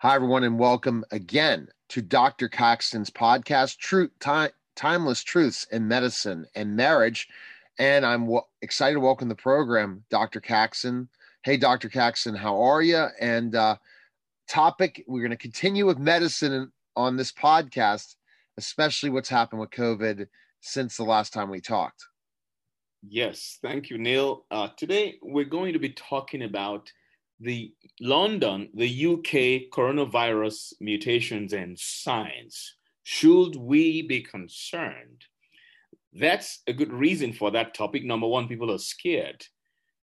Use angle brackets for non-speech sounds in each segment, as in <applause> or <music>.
Hi, everyone, and welcome again to Dr. Caxton's podcast, Truth, Time, Timeless Truths in Medicine and Marriage. And I'm w- excited to welcome the program, Dr. Caxton. Hey, Dr. Caxton, how are you? And uh, topic, we're going to continue with medicine on this podcast, especially what's happened with COVID since the last time we talked. Yes, thank you, Neil. Uh, today, we're going to be talking about the London, the UK coronavirus mutations and signs. Should we be concerned? That's a good reason for that topic. Number one, people are scared.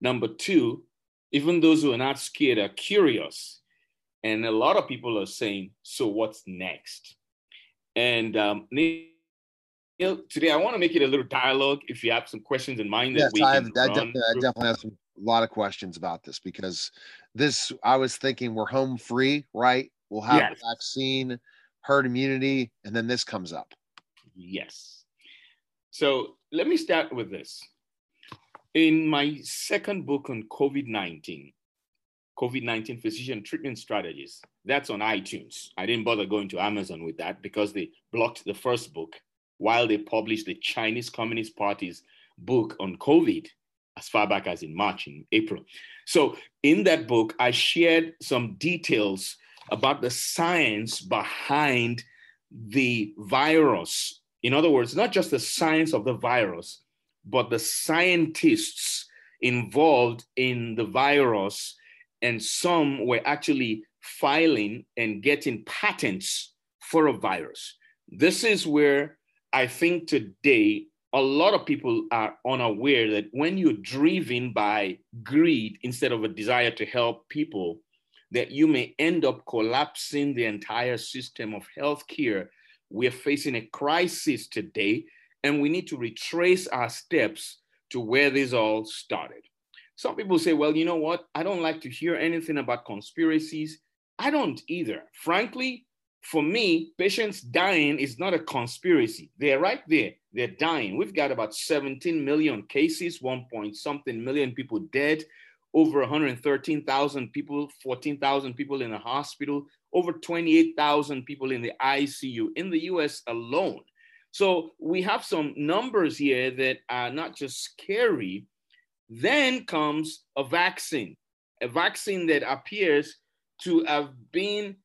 Number two, even those who are not scared are curious. And a lot of people are saying, so what's next? And um, Neil, today I want to make it a little dialogue. If you have some questions in mind, yes, I, have, I, definitely, I definitely have some a lot of questions about this because this I was thinking we're home free, right? We'll have yes. vaccine, herd immunity, and then this comes up. Yes. So let me start with this. In my second book on COVID 19, COVID 19 physician treatment strategies, that's on iTunes. I didn't bother going to Amazon with that because they blocked the first book while they published the Chinese Communist Party's book on COVID as far back as in March in April. So, in that book, I shared some details about the science behind the virus. In other words, not just the science of the virus, but the scientists involved in the virus. And some were actually filing and getting patents for a virus. This is where I think today a lot of people are unaware that when you're driven by greed instead of a desire to help people, that you may end up collapsing the entire system of healthcare. We're facing a crisis today, and we need to retrace our steps to where this all started. Some people say, well, you know what? I don't like to hear anything about conspiracies. I don't either. Frankly, for me, patients dying is not a conspiracy. They're right there. They're dying. We've got about 17 million cases, one point something million people dead, over 113,000 people, 14,000 people in the hospital, over 28,000 people in the ICU in the US alone. So we have some numbers here that are not just scary. Then comes a vaccine, a vaccine that appears to have been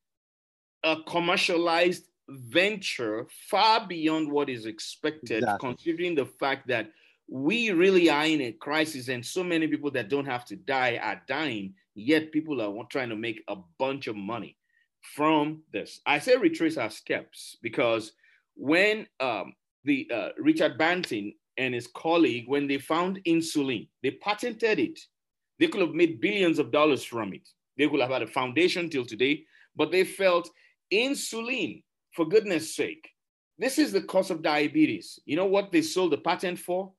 a commercialized venture far beyond what is expected, exactly. considering the fact that we really are in a crisis and so many people that don't have to die are dying, yet people are trying to make a bunch of money from this. I say retrace our steps because when um, the uh, Richard Banting and his colleague, when they found insulin, they patented it. They could have made billions of dollars from it. They could have had a foundation till today, but they felt Insulin, for goodness sake. This is the cause of diabetes. You know what they sold the patent for?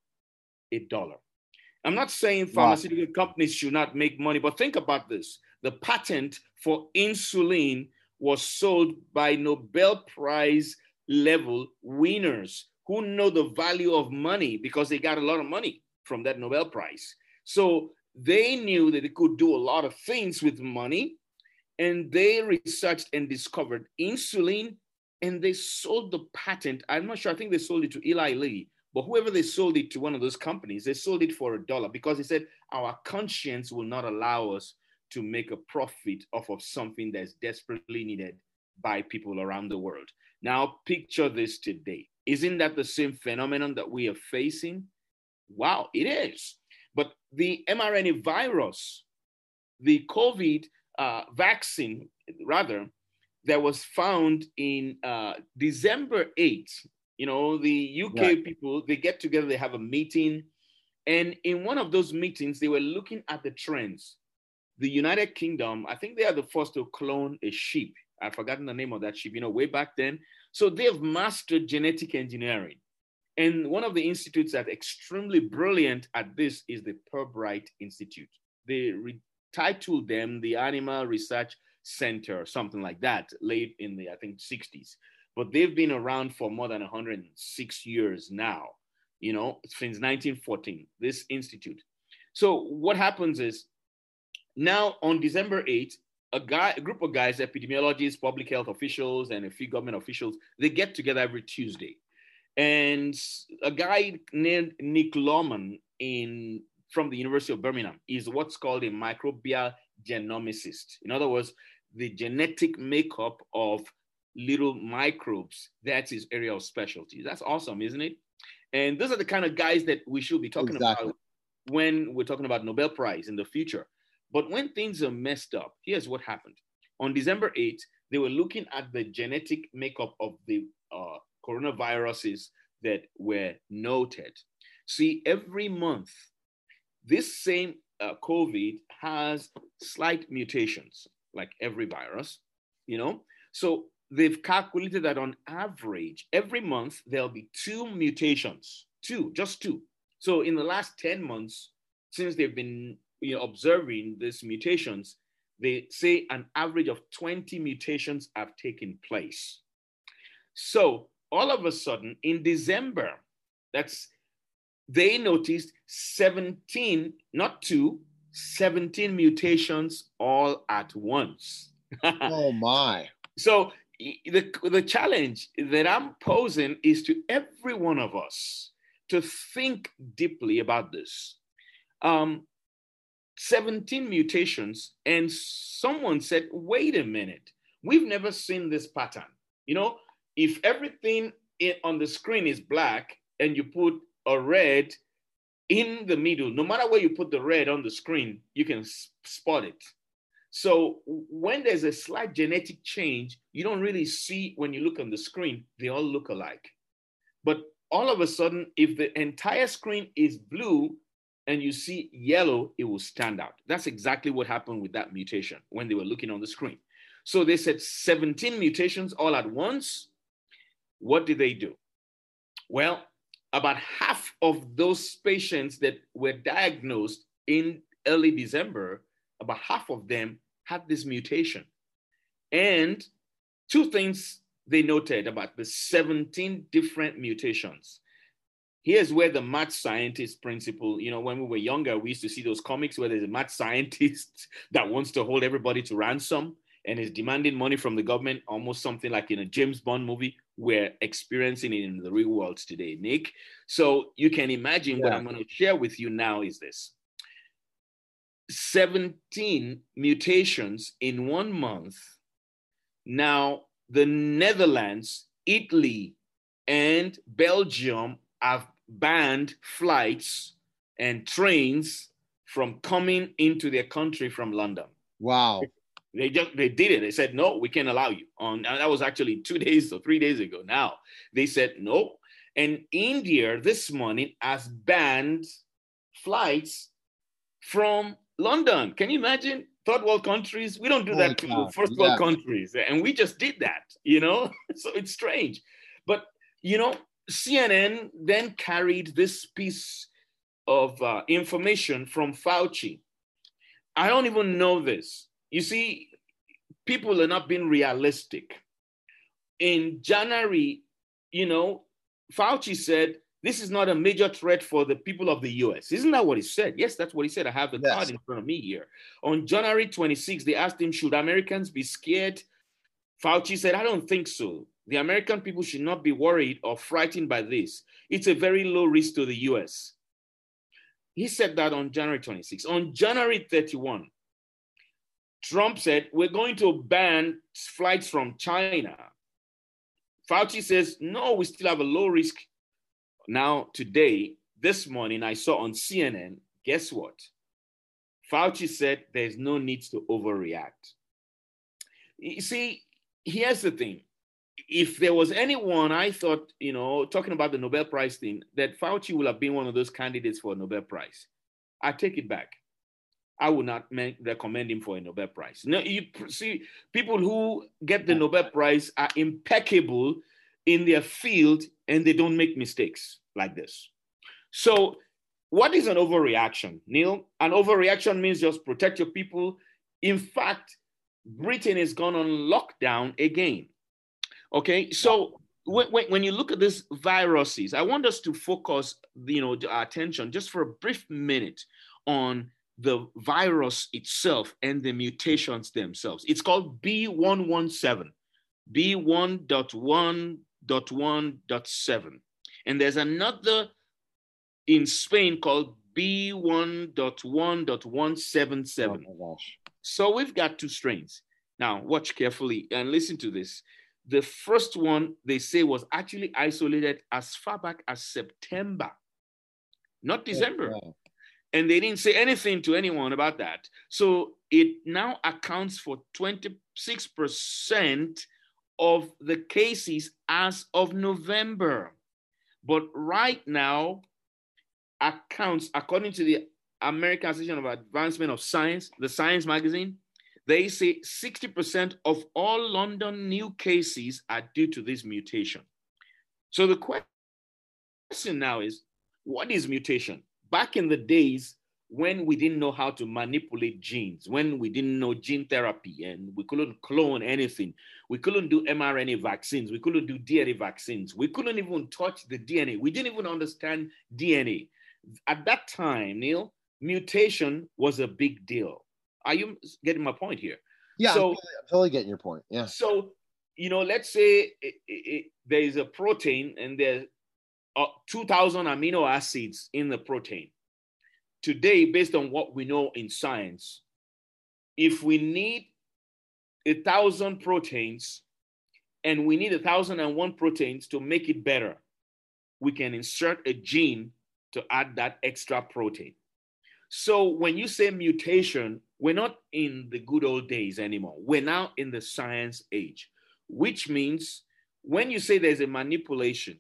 A dollar. I'm not saying pharmaceutical wow. companies should not make money, but think about this. The patent for insulin was sold by Nobel Prize level winners who know the value of money because they got a lot of money from that Nobel Prize. So they knew that they could do a lot of things with money and they researched and discovered insulin and they sold the patent. I'm not sure, I think they sold it to Eli Lilly, but whoever they sold it to one of those companies, they sold it for a dollar because they said our conscience will not allow us to make a profit off of something that's desperately needed by people around the world. Now, picture this today. Isn't that the same phenomenon that we are facing? Wow, it is. But the mRNA virus, the COVID uh, vaccine, rather, that was found in uh, December 8th. You know, the UK right. people, they get together, they have a meeting. And in one of those meetings, they were looking at the trends. The United Kingdom, I think they are the first to clone a sheep. I've forgotten the name of that sheep, you know, way back then. So they've mastered genetic engineering. And one of the institutes that extremely brilliant at this is the Pirbright Institute. They re- titled them the Animal Research Center, or something like that, late in the, I think, 60s. But they've been around for more than 106 years now, you know, since 1914, this institute. So what happens is now on December 8th, a guy, a group of guys, epidemiologists, public health officials, and a few government officials, they get together every Tuesday. And a guy named Nick Loman in from the University of Birmingham is what's called a microbial genomicist. In other words, the genetic makeup of little microbes. That's his area of specialty. That's awesome, isn't it? And those are the kind of guys that we should be talking exactly. about when we're talking about Nobel Prize in the future. But when things are messed up, here's what happened. On December 8th, they were looking at the genetic makeup of the uh, coronaviruses that were noted. See, every month, this same uh, COVID has slight mutations, like every virus, you know? So they've calculated that on average, every month, there'll be two mutations, two, just two. So in the last 10 months, since they've been you know, observing these mutations, they say an average of 20 mutations have taken place. So all of a sudden in December, that's they noticed 17, not two, 17 mutations all at once. <laughs> oh my. So the, the challenge that I'm posing is to every one of us to think deeply about this. Um, 17 mutations, and someone said, wait a minute, we've never seen this pattern. You know, if everything in, on the screen is black and you put a red in the middle, no matter where you put the red on the screen, you can spot it. So when there's a slight genetic change, you don't really see when you look on the screen, they all look alike. But all of a sudden, if the entire screen is blue and you see yellow, it will stand out. That's exactly what happened with that mutation when they were looking on the screen. So they said 17 mutations all at once. What did they do? Well, about half of those patients that were diagnosed in early December, about half of them had this mutation. And two things they noted about the 17 different mutations. Here's where the mad scientist principle, you know, when we were younger, we used to see those comics where there's a mad scientist <laughs> that wants to hold everybody to ransom and is demanding money from the government, almost something like in a James Bond movie. We're experiencing it in the real world today, Nick. So you can imagine yeah. what I'm going to share with you now is this 17 mutations in one month. Now, the Netherlands, Italy, and Belgium have banned flights and trains from coming into their country from London. Wow. They just they did it. They said no, we can't allow you. On that was actually two <laughs> days or three days ago. Now they said no. And India this morning has banned flights from London. Can you imagine? Third world countries, we don't do that to first world yeah. countries. And we just did that, you know? <laughs> so it's strange. But, you know, CNN then carried this piece of uh, information from Fauci. I don't even know this. You see, people are not being realistic. In January, you know, Fauci said this is not a major threat for the people of the US. Isn't that what he said? Yes, that's what he said. I have the yes. card in front of me here. On January 26, they asked him, Should Americans be scared? Fauci said, I don't think so. The American people should not be worried or frightened by this. It's a very low risk to the US. He said that on January 26. On January 31, Trump said, We're going to ban flights from China. Fauci says, No, we still have a low risk now, today, this morning, I saw on CNN, guess what? Fauci said there's no need to overreact. You see, here's the thing. If there was anyone I thought, you know, talking about the Nobel Prize thing, that Fauci would have been one of those candidates for a Nobel Prize, I take it back. I would not make, recommend him for a Nobel Prize. No, you see, people who get the Nobel Prize are impeccable in their field and they don't make mistakes like this. So, what is an overreaction, Neil? An overreaction means just protect your people. In fact, Britain is gone on lockdown again. Okay, so when, when you look at these viruses, I want us to focus, you know, our attention just for a brief minute on the virus itself and the mutations themselves. It's called B117, B1.1.1.7. And there's another in Spain called B1.1.177. Oh so we've got two strains. Now, watch carefully and listen to this. The first one they say was actually isolated as far back as September, not oh, December. Yeah. And they didn't say anything to anyone about that. So it now accounts for 26% of the cases as of November. But right now, accounts, according to the American Association of Advancement of Science, the Science magazine, they say 60% of all London new cases are due to this mutation. So the question now is what is mutation? Back in the days when we didn't know how to manipulate genes, when we didn't know gene therapy and we couldn't clone anything, we couldn't do mRNA vaccines, we couldn't do DNA vaccines, we couldn't even touch the DNA, we didn't even understand DNA. At that time, Neil, mutation was a big deal. Are you getting my point here? Yeah, so, I'm, totally, I'm totally getting your point. Yeah. So, you know, let's say it, it, there is a protein and there's uh, Uh, 2,000 amino acids in the protein. Today, based on what we know in science, if we need a thousand proteins and we need a thousand and one proteins to make it better, we can insert a gene to add that extra protein. So when you say mutation, we're not in the good old days anymore. We're now in the science age, which means when you say there's a manipulation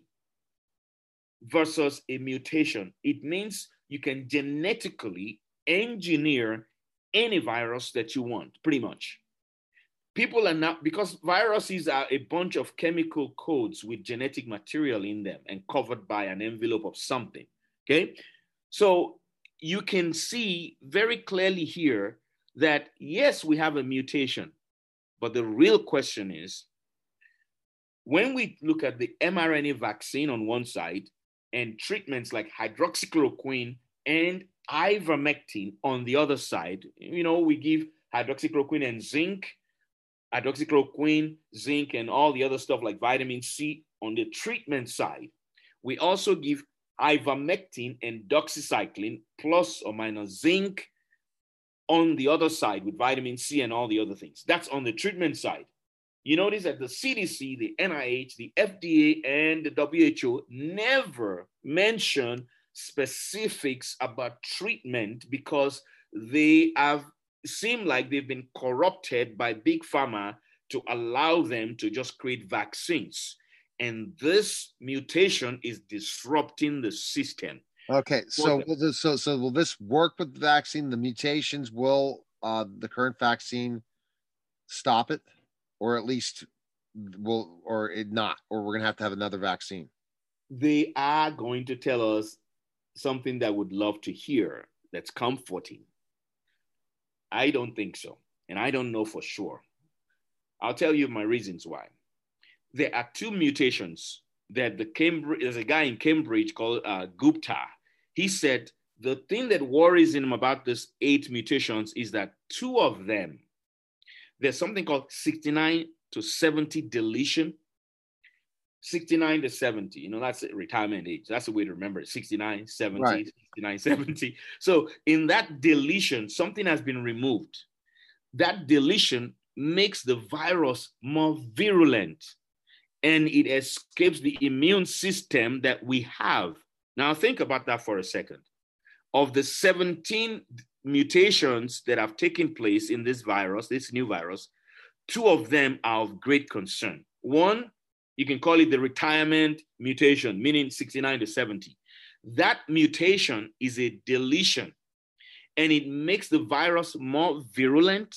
versus a mutation, it means you can genetically engineer any virus that you want, pretty much. People are not, because viruses are a bunch of chemical codes with genetic material in them and covered by an envelope of something. Okay. So you can see very clearly here that yes, we have a mutation, but the real question is when we look at the mRNA vaccine on one side and treatments like hydroxychloroquine and ivermectin on the other side, you know, we give hydroxychloroquine and zinc, hydroxychloroquine, zinc, and all the other stuff like vitamin C on the treatment side. We also give ivermectin and doxycycline plus or minus zinc on the other side with vitamin C and all the other things. That's on the treatment side. You notice that the CDC, the NIH, the FDA, and the WHO never mention specifics about treatment because they have seem like they've been corrupted by big pharma to allow them to just create vaccines and this mutation is disrupting the system. Okay, so so so will this work with the vaccine? The mutations will uh, the current vaccine stop it, or at least will or it not, or we're gonna have to have another vaccine. They are going to tell us something that would love to hear. That's comforting. I don't think so, and I don't know for sure. I'll tell you my reasons why there are two mutations that the Cambridge, there's a guy in Cambridge called uh, Gupta. He said the thing that worries him about this eight mutations is that two of them, there's something called 69 to 70 deletion. 69 to 70, you know, that's retirement age. That's the way to remember it 69, 70, right. 69, <laughs> 70. So in that deletion, something has been removed. That deletion makes the virus more virulent and it escapes the immune system that we have. Now, think about that for a second. Of the 17 mutations that have taken place in this virus, this new virus, two of them are of great concern. One, you can call it the retirement mutation, meaning 69 to 70. That mutation is a deletion and it makes the virus more virulent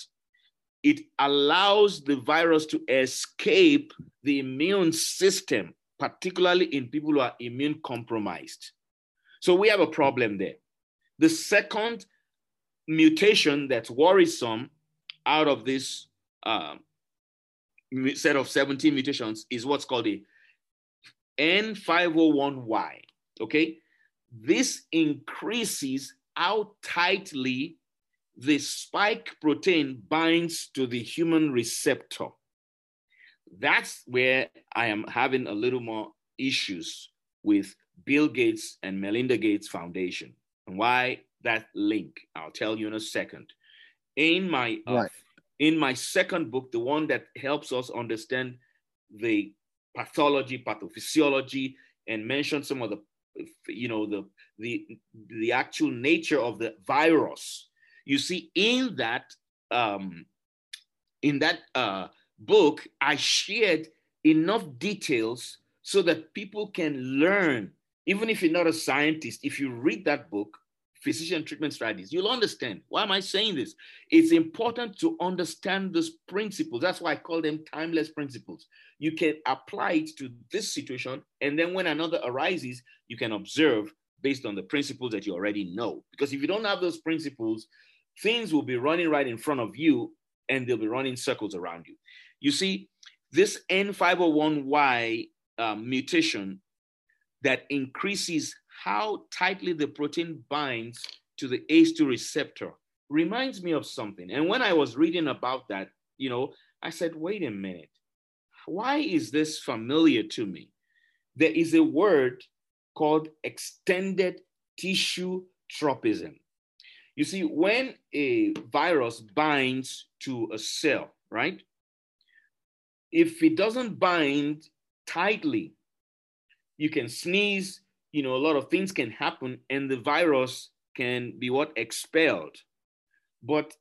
it allows the virus to escape the immune system, particularly in people who are immune compromised. So we have a problem there. The second mutation that's worrisome out of this uh, set of 17 mutations is what's called a N501Y. Okay, this increases how tightly the spike protein binds to the human receptor. That's where I am having a little more issues with Bill Gates and Melinda Gates Foundation. And why that link? I'll tell you in a second. In my uh, right. in my second book, the one that helps us understand the pathology, pathophysiology, and mention some of the you know the the the actual nature of the virus you see in that um in that uh book i shared enough details so that people can learn even if you're not a scientist if you read that book physician treatment strategies. You'll understand. Why am i saying this? It's important to understand these principles. That's why i call them timeless principles. You can apply it to this situation and then when another arises you can observe based on the principles that you already know. Because if you don't have those principles, things will be running right in front of you and they'll be running circles around you. You see, this N501Y um, mutation that increases how tightly the protein binds to the ACE2 receptor reminds me of something. And when I was reading about that, you know, I said, wait a minute, why is this familiar to me? There is a word called extended tissue tropism. You see, when a virus binds to a cell, right? If it doesn't bind tightly, you can sneeze, you know, a lot of things can happen, and the virus can be what expelled. But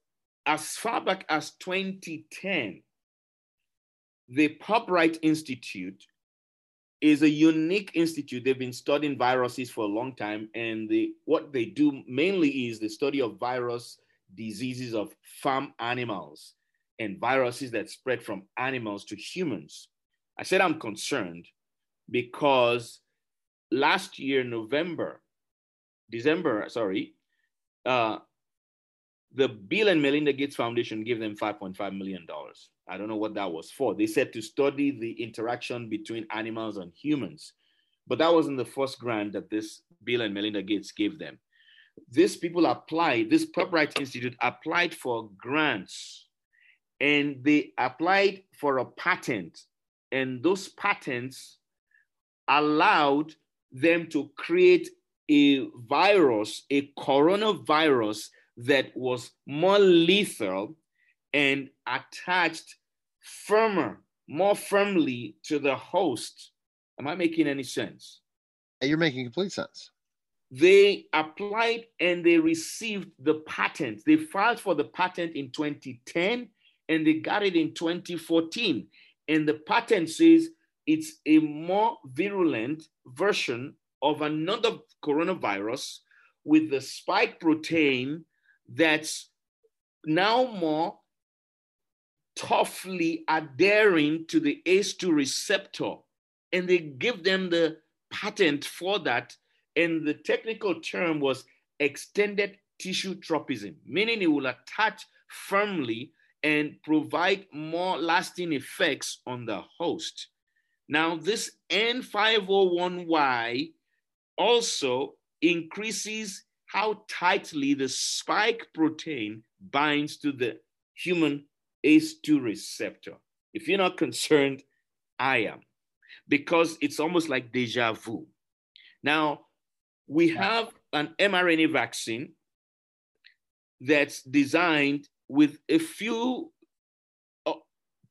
as far back as 2010, the Pirbright Institute is a unique institute. They've been studying viruses for a long time, and the, what they do mainly is the study of virus diseases of farm animals and viruses that spread from animals to humans. I said I'm concerned because last year, November, December, sorry, uh, the Bill and Melinda Gates Foundation gave them $5.5 million. I don't know what that was for. They said to study the interaction between animals and humans. But that wasn't the first grant that this Bill and Melinda Gates gave them. These people applied, this Pirbright Institute applied for grants and they applied for a patent. And those patents allowed them to create a virus, a coronavirus that was more lethal and attached firmer, more firmly to the host. Am I making any sense? You're making complete sense. They applied and they received the patent. They filed for the patent in 2010 and they got it in 2014. And the patent says it's a more virulent version of another coronavirus with the spike protein that's now more toughly adhering to the ACE2 receptor. And they give them the patent for that. And the technical term was extended tissue tropism, meaning it will attach firmly and provide more lasting effects on the host. Now, this N501Y also increases how tightly the spike protein binds to the human ACE2 receptor. If you're not concerned, I am, because it's almost like deja vu. Now, we have an mRNA vaccine that's designed with a few uh,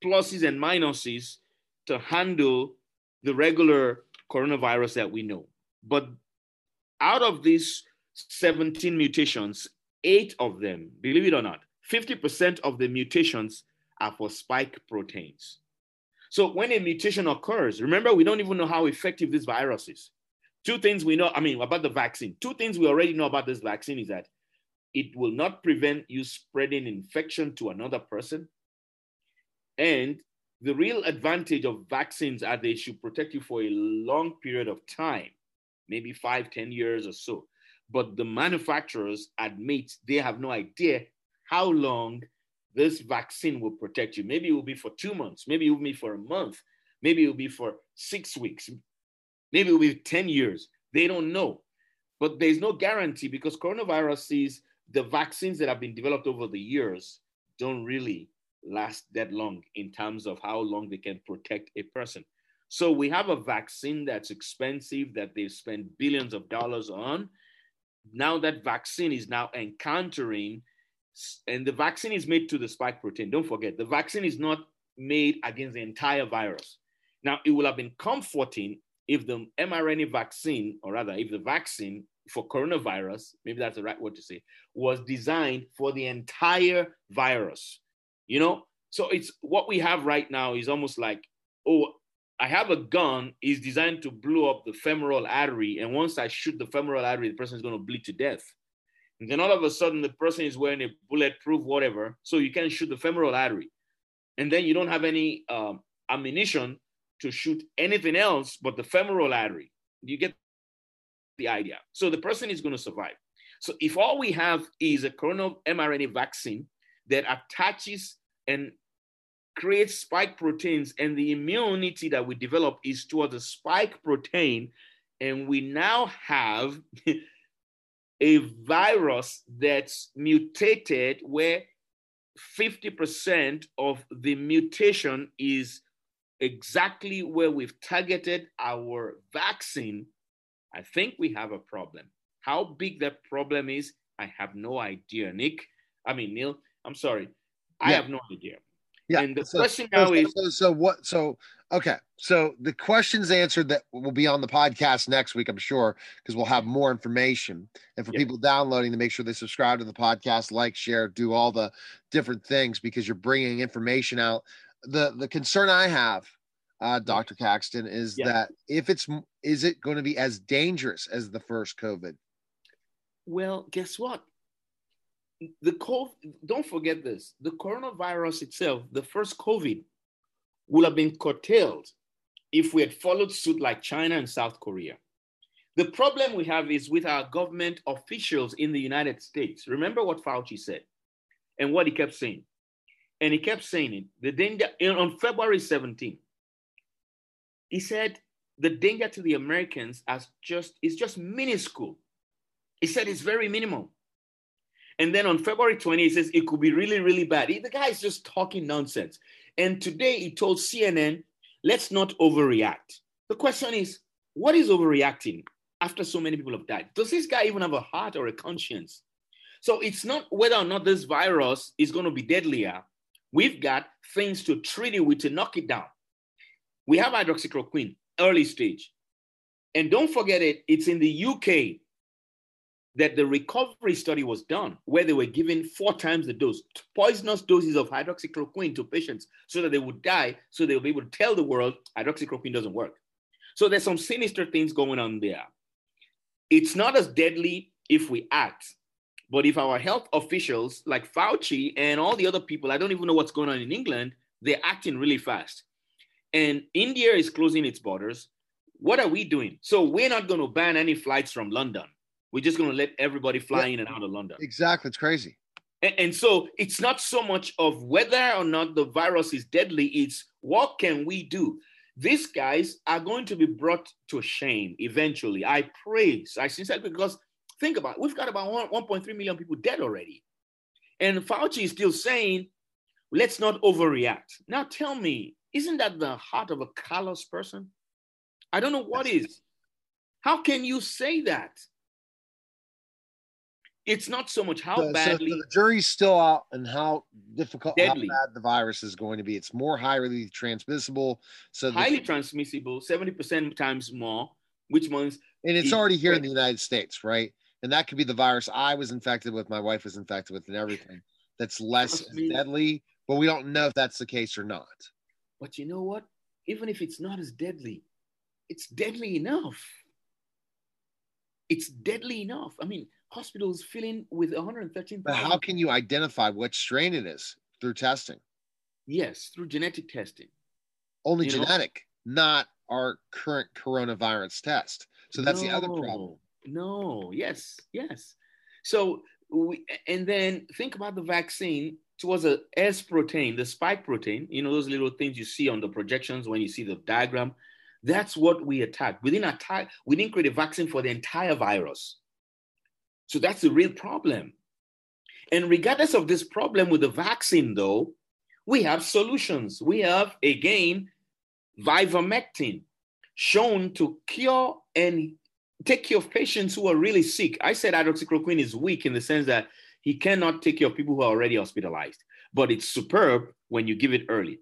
pluses and minuses to handle the regular coronavirus that we know. But out of these 17 mutations, eight of them, believe it or not, 50% of the mutations are for spike proteins. So when a mutation occurs, remember, we don't even know how effective this virus is. Two things we know, I mean, about the vaccine. Two things we already know about this vaccine is that it will not prevent you spreading infection to another person. And the real advantage of vaccines are they should protect you for a long period of time, maybe five, ten years or so but the manufacturers admit they have no idea how long this vaccine will protect you. Maybe it will be for two months, maybe it will be for a month, maybe it will be for six weeks, maybe it will be 10 years. They don't know. But there's no guarantee because coronaviruses the vaccines that have been developed over the years don't really last that long in terms of how long they can protect a person. So we have a vaccine that's expensive that they spend billions of dollars on. Now that vaccine is now encountering, and the vaccine is made to the spike protein. Don't forget, the vaccine is not made against the entire virus. Now, it would have been comforting if the mRNA vaccine, or rather, if the vaccine for coronavirus, maybe that's the right word to say, was designed for the entire virus. You know, so it's what we have right now is almost like, oh, I have a gun is designed to blow up the femoral artery, and once I shoot the femoral artery, the person is going to bleed to death. And then all of a sudden, the person is wearing a bulletproof whatever, so you can shoot the femoral artery, and then you don't have any um, ammunition to shoot anything else but the femoral artery. You get the idea. So the person is going to survive. So if all we have is a coronal mRNA vaccine that attaches and creates spike proteins, and the immunity that we develop is towards the spike protein, and we now have <laughs> a virus that's mutated where 50% of the mutation is exactly where we've targeted our vaccine, I think we have a problem. How big that problem is, I have no idea, Nick. I mean, Neil, I'm sorry. I have no idea. Yeah. And the so, question now so, is so, so, what? So, okay. So the questions answered that will be on the podcast next week, I'm sure, because we'll have more information. And for people downloading, to make sure they subscribe to the podcast, like, share, do all the different things because you're bringing information out the the concern I have, uh, Dr. Caxton, is yeah. that if it's is it going to be as dangerous as the first COVID? Well, guess what? The COVID, don't forget this. The coronavirus itself, the first COVID, would have been curtailed if we had followed suit like China and South Korea. The problem we have is with our government officials in the United States. Remember what Fauci said and what he kept saying and he kept saying it. The danger on February 17, he said the danger to the Americans as just is just minuscule. He said it's very minimal. And then on February 20, he says it could be really, really bad. The guy is just talking nonsense. And today he told CNN, let's not overreact. The question is, what is overreacting after so many people have died? Does this guy even have a heart or a conscience? So it's not whether or not this virus is going to be deadlier. We've got things to treat it with to knock it down. We have hydroxychloroquine, early stage. And don't forget it, it's in the UK that the recovery study was done where they were given four times the dose, poisonous doses of hydroxychloroquine to patients so that they would die, so they'll be able to tell the world hydroxychloroquine doesn't work. So there's some sinister things going on there. It's not as deadly if we act but if our health officials like Fauci and all the other people, I don't even know what's going on in England, they're acting really fast. And India is closing its borders. What are we doing? So we're not going to ban any flights from London. We're just going to let everybody fly yeah, in and out of London. Exactly. It's crazy. And, and so it's not so much of whether or not the virus is deadly, it's what can we do? These guys are going to be brought to shame eventually. I pray. I sincerely because Think about it. We've got about 1.3 million people dead already. And Fauci is still saying, let's not overreact. Now tell me, isn't that the heart of a callous person? I don't know what is. How can you say that? It's not so much how so, badly. So the jury's still out and how difficult, deadly. how bad the virus is going to be. It's more highly transmissible. So highly the, transmissible, 70% times more, which means. And it's already here in the United States, right? and that could be the virus I was infected with, my wife was infected with, and everything. That's less deadly, but we don't know if that's the case or not. But you know what? Even if it's not as deadly, it's deadly enough. It's deadly enough. I mean, hospitals filling with 113. But how can you identify what strain it is through testing? Yes, through genetic testing. Only you genetic, know? not our current coronavirus test. So that's no. the other problem. No, yes, yes. So, we, and then think about the vaccine. towards a S protein, the spike protein, you know, those little things you see on the projections when you see the diagram. That's what we attacked. We didn't attack, we didn't create a vaccine for the entire virus. So that's the real problem. And regardless of this problem with the vaccine, though, we have solutions. We have, again, ivermectin shown to cure and take care of patients who are really sick. I said hydroxychloroquine is weak in the sense that he cannot take care of people who are already hospitalized, but it's superb when you give it early.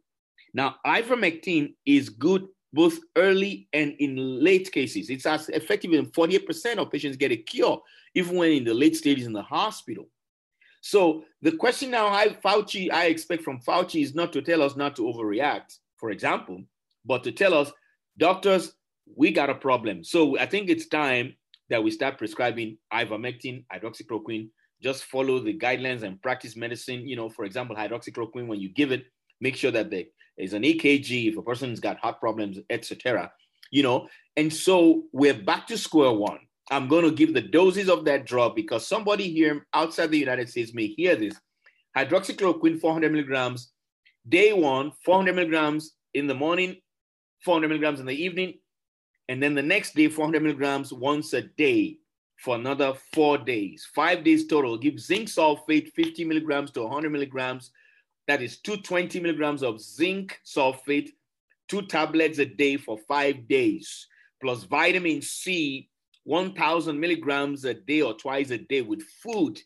Now, ivermectin is good both early and in late cases. It's as effective in 48% of patients get a cure, even when in the late stages in the hospital. So the question now, I, Fauci, I expect from Fauci is not to tell us not to overreact, for example, but to tell us, doctors, we got a problem. So I think it's time that we start prescribing ivermectin, hydroxychloroquine. Just follow the guidelines and practice medicine. You know, for example, hydroxychloroquine, when you give it, make sure that there is an EKG if a person's got heart problems, etc. You know, and so we're back to square one. I'm going to give the doses of that drug because somebody here outside the United States may hear this. Hydroxychloroquine, 400 milligrams, day one, 400 milligrams in the morning, 400 milligrams in the evening, and then the next day, 400 milligrams once a day for another four days, five days total. Give zinc sulfate 50 milligrams to 100 milligrams. That is 220 milligrams of zinc sulfate, two tablets a day for five days, plus vitamin C 1,000 milligrams a day or twice a day with food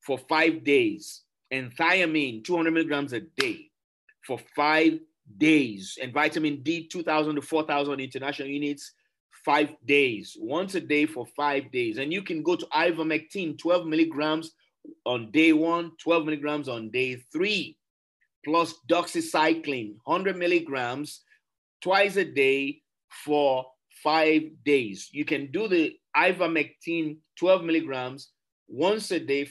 for five days, and thiamine, 200 milligrams a day for five days, and vitamin D, 2,000 to 4,000 international units, five days, once a day for five days. And you can go to ivermectin, 12 milligrams on day one, 12 milligrams on day three, plus doxycycline, 100 milligrams twice a day for five days. You can do the ivermectin 12 milligrams once a day,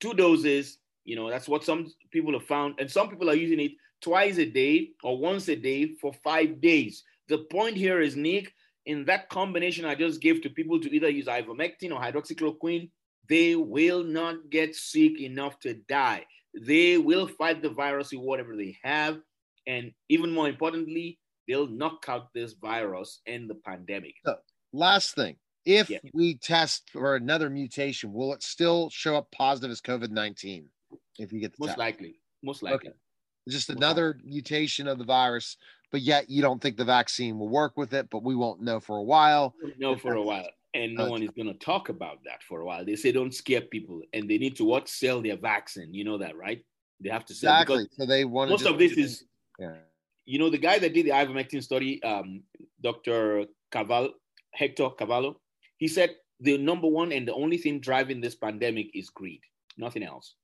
two doses. You know, that's what some people have found. And some people are using it twice a day or once a day for five days. The point here is, Nick, in that combination I just gave to people to either use ivermectin or hydroxychloroquine, they will not get sick enough to die. They will fight the virus with whatever they have. And even more importantly, they'll knock out this virus and the pandemic. So, last thing if yeah. we test for another mutation, will it still show up positive as COVID 19 if you get the Most test? likely. Most likely. Okay. Just another mutation of the virus, but yet you don't think the vaccine will work with it, but we won't know for a while. No, for a while. And no one is going to talk about that for a while. They say don't scare people, and they need to what sell their vaccine. You know that, right? They have to sell exactly. So they want most of this is, yeah. you know, the guy that did the ivermectin study, um, Dr. Carvallo, Hector Carvallo, he said the number one and the only thing driving this pandemic is greed, nothing else.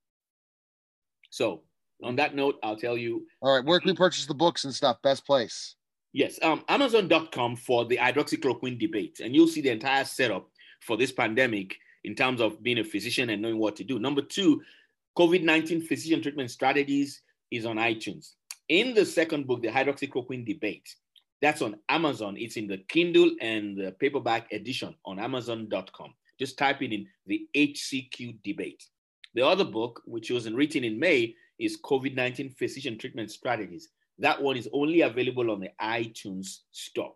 So, on that note, I'll tell you. All right, where can we purchase the books and stuff? Best place. Yes, um, Amazon.com for the hydroxychloroquine debate, and you'll see the entire setup for this pandemic in terms of being a physician and knowing what to do. Number two, COVID 19 physician treatment strategies is on iTunes. In the second book, the hydroxychloroquine debate, that's on Amazon. It's in the Kindle and the paperback edition on Amazon.com. Just type it in the HCQ debate. The other book, which was written in May, is COVID 19 Physician Treatment Strategies. That one is only available on the iTunes store.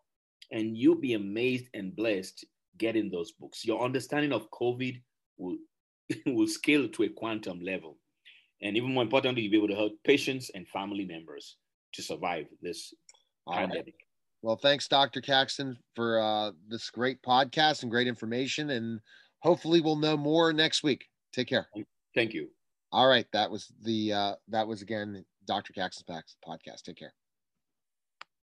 And you'll be amazed and blessed getting those books. Your understanding of COVID will, <laughs> will scale to a quantum level. And even more importantly, you'll be able to help patients and family members to survive this All pandemic. Right. Well, thanks, Dr. Caxton, for uh, this great podcast and great information. And hopefully, we'll know more next week. Take care. Thank you. All right. That was the, uh, that was again, Dr. Caxton's podcast. Take care.